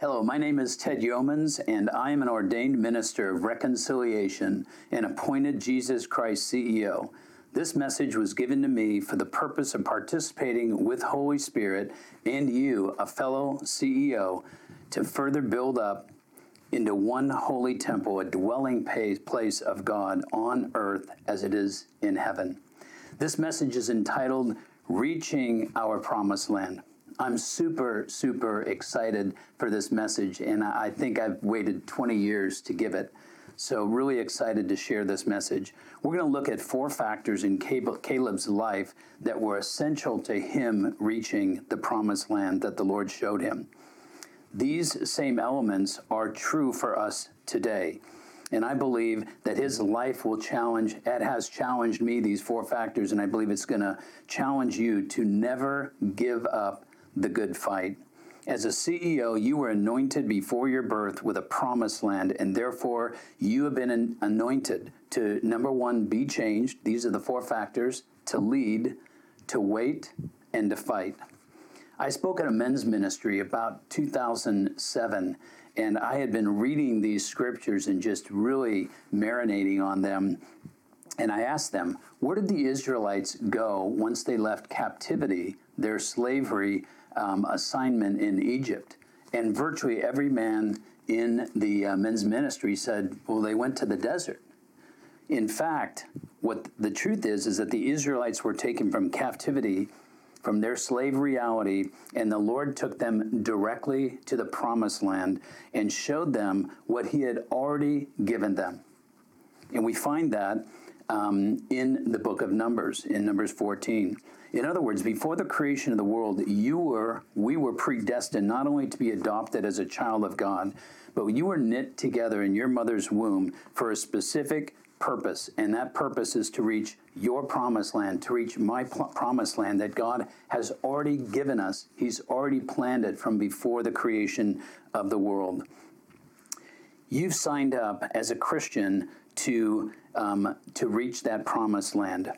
Hello, my name is Ted Youmans, and I am an ordained minister of reconciliation and appointed Jesus Christ CEO. This message was given to me for the purpose of participating with Holy Spirit and you, a fellow CEO, to further build up into one holy temple, a dwelling place of God on earth as it is in heaven. This message is entitled Reaching Our Promised Land. I'm super, super excited for this message, and I think I've waited 20 years to give it. So, really excited to share this message. We're going to look at four factors in Caleb's life that were essential to him reaching the promised land that the Lord showed him. These same elements are true for us today. And I believe that his life will challenge, it has challenged me, these four factors, and I believe it's going to challenge you to never give up the good fight. As a CEO, you were anointed before your birth with a promised land, and therefore you have been anointed to number one, be changed. These are the four factors to lead, to wait, and to fight. I spoke at a men's ministry about 2007, and I had been reading these scriptures and just really marinating on them. And I asked them, where did the Israelites go once they left captivity, their slavery? Um, assignment in Egypt. And virtually every man in the uh, men's ministry said, well, they went to the desert. In fact, what the truth is, is that the Israelites were taken from captivity, from their slave reality, and the Lord took them directly to the promised land and showed them what He had already given them. And we find that um, in the book of Numbers, in Numbers 14. In other words, before the creation of the world, you were, we were predestined not only to be adopted as a child of God, but you were knit together in your mother's womb for a specific purpose. And that purpose is to reach your promised land, to reach my pl- promised land that God has already given us. He's already planned it from before the creation of the world. You've signed up as a Christian to, um, to reach that promised land.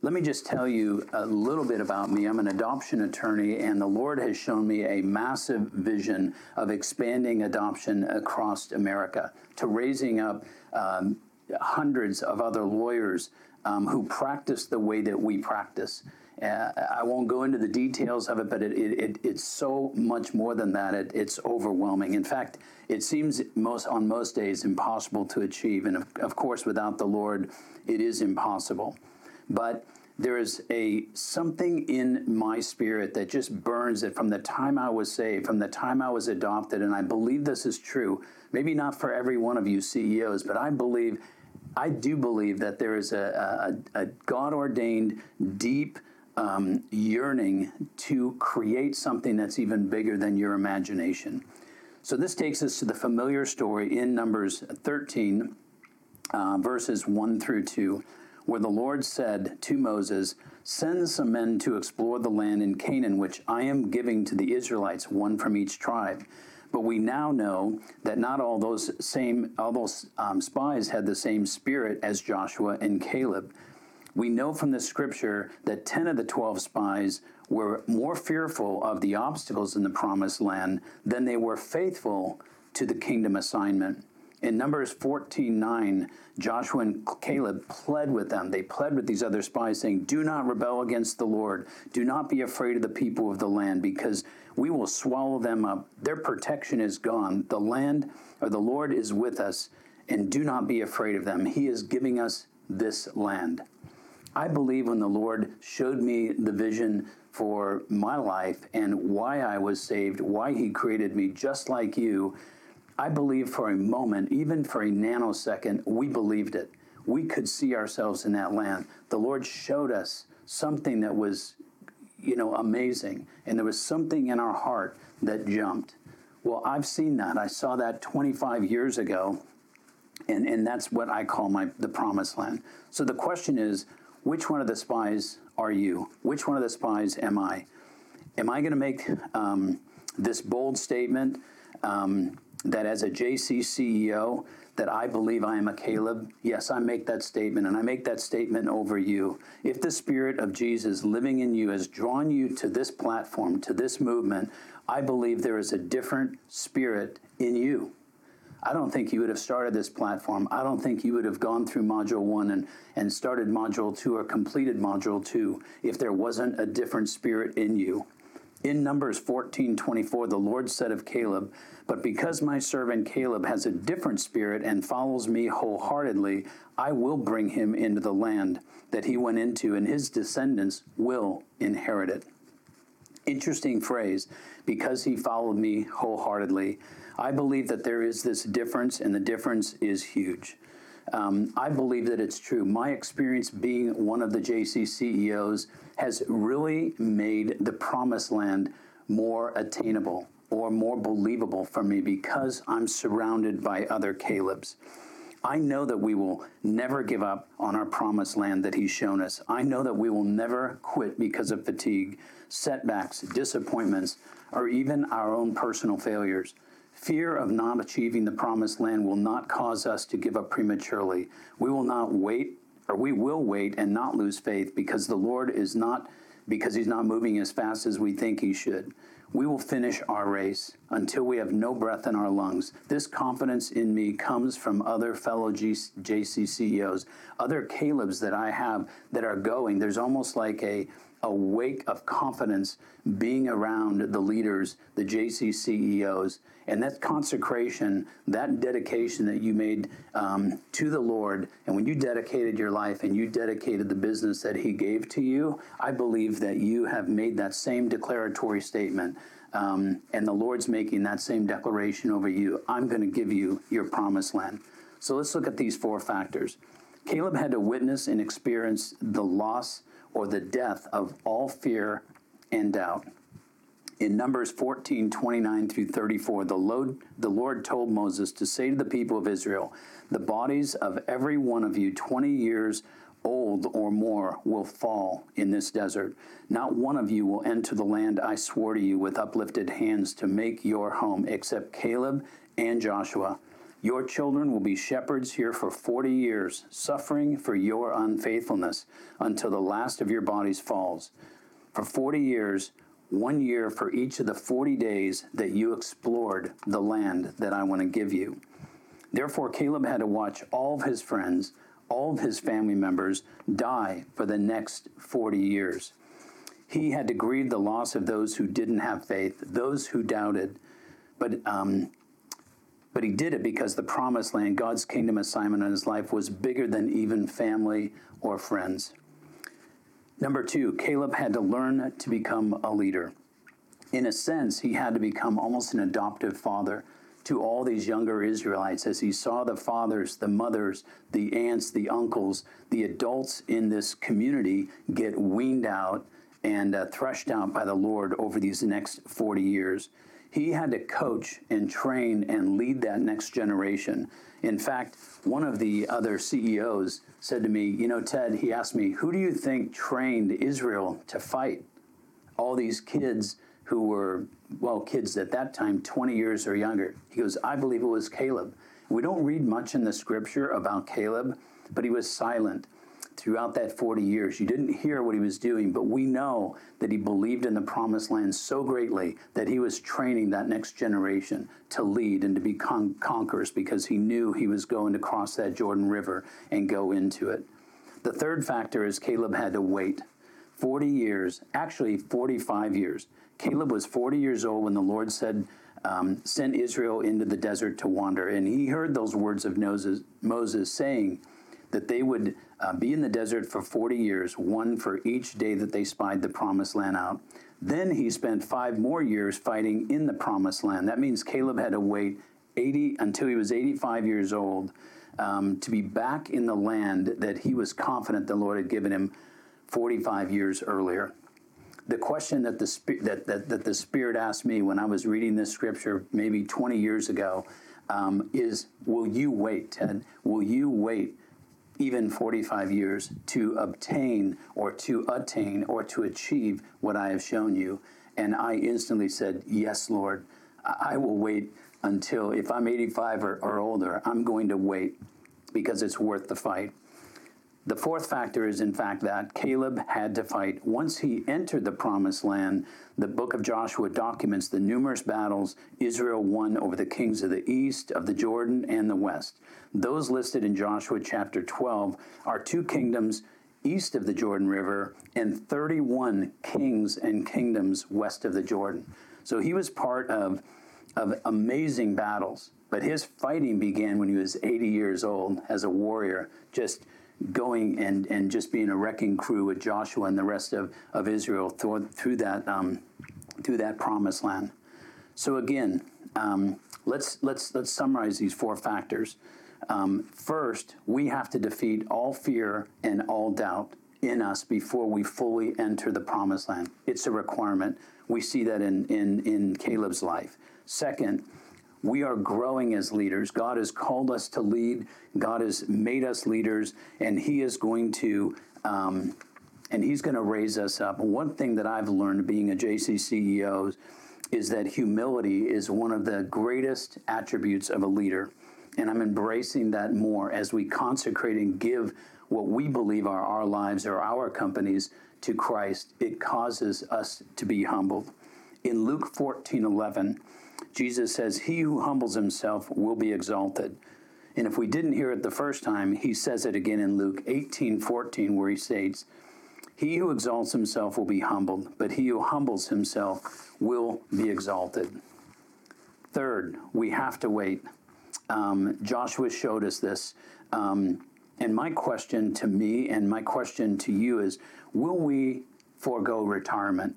Let me just tell you a little bit about me. I'm an adoption attorney, and the Lord has shown me a massive vision of expanding adoption across America to raising up um, hundreds of other lawyers um, who practice the way that we practice. Uh, I won't go into the details of it, but it, it, it's so much more than that. It, it's overwhelming. In fact, it seems most on most days impossible to achieve, and of, of course, without the Lord, it is impossible but there is a something in my spirit that just burns it from the time I was saved, from the time I was adopted, and I believe this is true. Maybe not for every one of you CEOs, but I believe, I do believe that there is a, a, a God ordained, deep um, yearning to create something that's even bigger than your imagination. So this takes us to the familiar story in Numbers 13, uh, verses 1 through 2 where the Lord said to Moses, Send some men to explore the land in Canaan, which I am giving to the Israelites, one from each tribe. But we now know that not all those same all those um, spies had the same spirit as Joshua and Caleb. We know from the scripture that 10 of the 12 spies were more fearful of the obstacles in the promised land than they were faithful to the kingdom assignment. In Numbers 14 9, Joshua and Caleb pled with them. They pled with these other spies, saying, Do not rebel against the Lord. Do not be afraid of the people of the land, because we will swallow them up. Their protection is gone. The land or the Lord is with us, and do not be afraid of them. He is giving us this land. I believe when the Lord showed me the vision for my life and why I was saved, why He created me just like you I believe for a moment, even for a nanosecond, we believed it. We could see ourselves in that land. The Lord showed us something that was, you know, amazing. And there was something in our heart that jumped. Well, I've seen that. I saw that 25 years ago. And, and that's what I call my the promised land. So the question is, which one of the spies are you? Which one of the spies am I? Am I going to make um, this bold statement? Um, that as a JC CEO, that I believe I am a Caleb, yes, I make that statement, and I make that statement over you. If the Spirit of Jesus living in you has drawn you to this platform, to this movement, I believe there is a different spirit in you. I don't think you would have started this platform. I don't think you would have gone through module one and, and started module two or completed module two if there wasn't a different spirit in you. In Numbers 14 24, the Lord said of Caleb, But because my servant Caleb has a different spirit and follows me wholeheartedly, I will bring him into the land that he went into, and his descendants will inherit it. Interesting phrase, because he followed me wholeheartedly. I believe that there is this difference, and the difference is huge. Um, I believe that it's true. My experience being one of the JC CEOs has really made the promised land more attainable or more believable for me because I'm surrounded by other Calebs. I know that we will never give up on our promised land that He's shown us. I know that we will never quit because of fatigue, setbacks, disappointments, or even our own personal failures. Fear of not achieving the promised land will not cause us to give up prematurely. We will not wait, or we will wait and not lose faith because the Lord is not, because He's not moving as fast as we think He should. We will finish our race until we have no breath in our lungs. This confidence in me comes from other fellow G- JC CEOs, other Calebs that I have that are going. There's almost like a a wake of confidence being around the leaders, the JC CEOs, and that consecration, that dedication that you made um, to the Lord, and when you dedicated your life and you dedicated the business that He gave to you, I believe that you have made that same declaratory statement. Um, and the Lord's making that same declaration over you. I'm going to give you your promised land. So let's look at these four factors. Caleb had to witness and experience the loss or the death of all fear and doubt. In Numbers 14, 29 through 34, the Lord, the Lord told Moses to say to the people of Israel, The bodies of every one of you 20 years old or more will fall in this desert. Not one of you will enter the land I swore to you with uplifted hands to make your home, except Caleb and Joshua. Your children will be shepherds here for 40 years, suffering for your unfaithfulness until the last of your bodies falls. For 40 years, one year for each of the 40 days that you explored the land that I want to give you. Therefore, Caleb had to watch all of his friends, all of his family members die for the next 40 years. He had to grieve the loss of those who didn't have faith, those who doubted. But um, but he did it because the promised land, God's kingdom assignment in his life, was bigger than even family or friends. Number two, Caleb had to learn to become a leader. In a sense, he had to become almost an adoptive father to all these younger Israelites as he saw the fathers, the mothers, the aunts, the uncles, the adults in this community get weaned out and uh, threshed out by the Lord over these next 40 years. He had to coach and train and lead that next generation. In fact, one of the other CEOs said to me, You know, Ted, he asked me, Who do you think trained Israel to fight? All these kids who were, well, kids at that time, 20 years or younger. He goes, I believe it was Caleb. We don't read much in the scripture about Caleb, but he was silent throughout that 40 years. You didn't hear what he was doing, but we know that he believed in the promised land so greatly that he was training that next generation to lead and to be con- conquerors because he knew he was going to cross that Jordan River and go into it. The third factor is Caleb had to wait 40 years, actually 45 years. Caleb was 40 years old when the Lord said, um, sent Israel into the desert to wander. And he heard those words of Moses, Moses saying that they would uh, be in the desert for 40 years, one for each day that they spied the promised land out. Then he spent five more years fighting in the promised land. That means Caleb had to wait 80 until he was 85 years old um, to be back in the land that he was confident the Lord had given him 45 years earlier. The question that the, that, that, that the Spirit asked me when I was reading this scripture maybe 20 years ago um, is Will you wait, Ted? Will you wait even 45 years to obtain or to attain or to achieve what I have shown you. And I instantly said, Yes, Lord, I will wait until, if I'm 85 or, or older, I'm going to wait because it's worth the fight. The fourth factor is, in fact, that Caleb had to fight. Once he entered the promised land, the book of Joshua documents the numerous battles Israel won over the kings of the east, of the Jordan, and the west. Those listed in Joshua chapter 12 are two kingdoms east of the Jordan River and 31 kings and kingdoms west of the Jordan. So he was part of, of amazing battles. But his fighting began when he was 80 years old as a warrior, just going and, and just being a wrecking crew with Joshua and the rest of, of Israel through, through that um, through that promised land. So again, um, let's let's let's summarize these four factors. Um, first, we have to defeat all fear and all doubt in us before we fully enter the promised land. It's a requirement. We see that in in in Caleb's life. Second, we are growing as leaders. God has called us to lead. God has made us leaders, and He is going to. Um, and he's going to raise us up. One thing that I've learned being a JC CEO is that humility is one of the greatest attributes of a leader. And I'm embracing that more as we consecrate and give what we believe are our lives or our companies to Christ. It causes us to be humbled. In Luke 14 11, Jesus says, He who humbles himself will be exalted. And if we didn't hear it the first time, he says it again in Luke 18 14, where he states, He who exalts himself will be humbled, but he who humbles himself will be exalted. Third, we have to wait. Um, Joshua showed us this. Um, and my question to me and my question to you is will we forego retirement,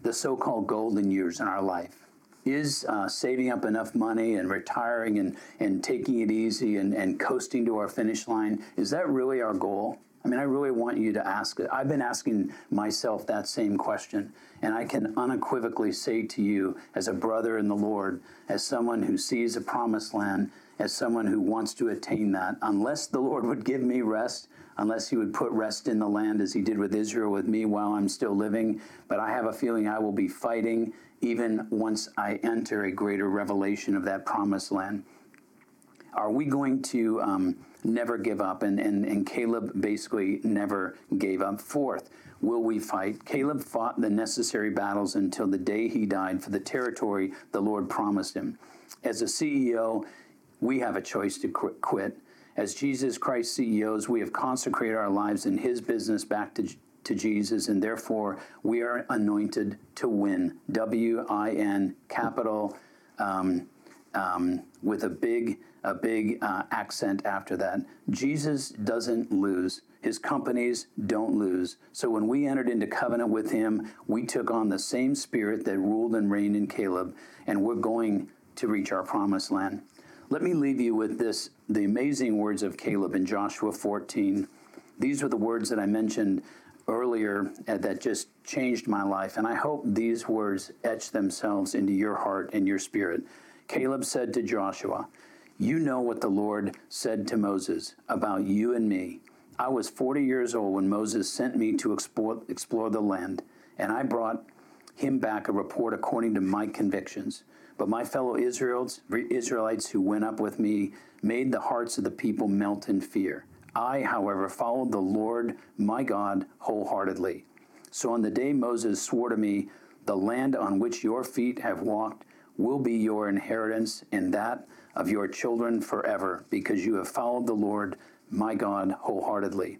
the so called golden years in our life? Is uh, saving up enough money and retiring and, and taking it easy and, and coasting to our finish line, is that really our goal? I mean, I really want you to ask it. I've been asking myself that same question. And I can unequivocally say to you, as a brother in the Lord, as someone who sees a promised land, as someone who wants to attain that, unless the Lord would give me rest, unless He would put rest in the land as He did with Israel with me while I'm still living, but I have a feeling I will be fighting even once I enter a greater revelation of that promised land? Are we going to um, never give up? And, and, and Caleb basically never gave up. Fourth, will we fight? Caleb fought the necessary battles until the day he died for the territory the Lord promised him. As a CEO, we have a choice to quit. As Jesus Christ CEOs, we have consecrated our lives in his business back to to Jesus, and therefore we are anointed to win. W I N, capital, um, um, with a big a big uh, accent after that. Jesus doesn't lose. His companies don't lose. So when we entered into covenant with him, we took on the same spirit that ruled and reigned in Caleb, and we're going to reach our promised land. Let me leave you with this the amazing words of Caleb in Joshua 14. These were the words that I mentioned earlier uh, that just changed my life. And I hope these words etch themselves into your heart and your spirit. Caleb said to Joshua, You know what the Lord said to Moses about you and me. I was 40 years old when Moses sent me to explore, explore the land, and I brought him back a report according to my convictions. But my fellow Israelites, Israelites who went up with me made the hearts of the people melt in fear. I, however, followed the Lord my God wholeheartedly. So on the day Moses swore to me, The land on which your feet have walked will be your inheritance and that of your children forever, because you have followed the Lord my God wholeheartedly.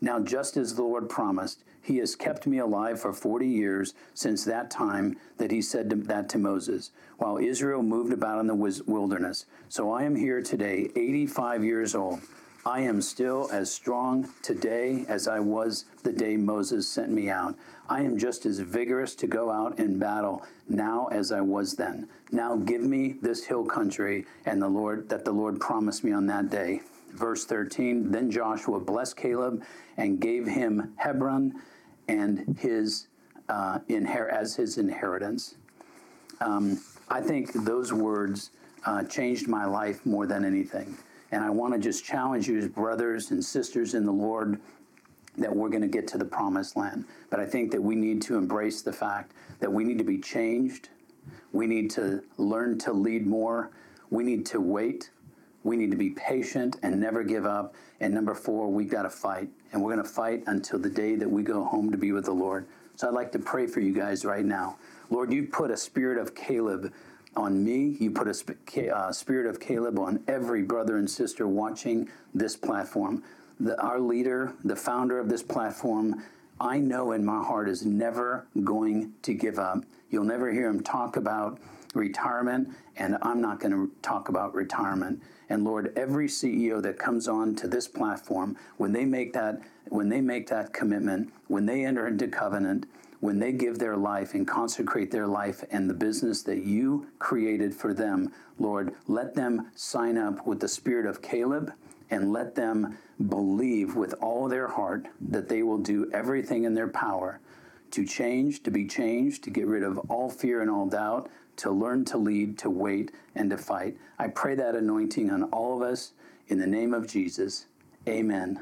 Now, just as the Lord promised, he has kept me alive for 40 years since that time that he said that to Moses, while Israel moved about in the wilderness. So I am here today, 85 years old I am still as strong today as I was the day Moses sent me out. I am just as vigorous to go out in battle now as I was then. Now give me this hill country and the Lord that the Lord promised me on that day. Verse 13 Then Joshua blessed Caleb and gave him Hebron and his uh, inher- as his inheritance. Um, I think those words uh, changed my life more than anything. And I want to just challenge you as brothers and sisters in the Lord that we're going to get to the promised land. But I think that we need to embrace the fact that we need to be changed. We need to learn to lead more. We need to wait. we need to be patient and never give up. And number four, we've got to fight. And we're going to fight until the day that we go home to be with the Lord. So I'd like to pray for you guys right now. Lord, you put a spirit of Caleb on me. You put a sp- uh, spirit of Caleb on every brother and sister watching this platform. The, our leader, the founder of this platform, I know in my heart is never going to give up. You'll never hear him talk about retirement, and I'm not going to talk about retirement. And Lord, every CEO that comes on to this platform, when they make that when they make that commitment, when they enter into covenant, when they give their life and consecrate their life and the business that you created for them, Lord, let them sign up with the spirit of Caleb and let them believe with all their heart that they will do everything in their power to change, to be changed, to get rid of all fear and all doubt, to learn to lead, to wait, and to fight. I pray that anointing on all of us in the name of Jesus. Amen.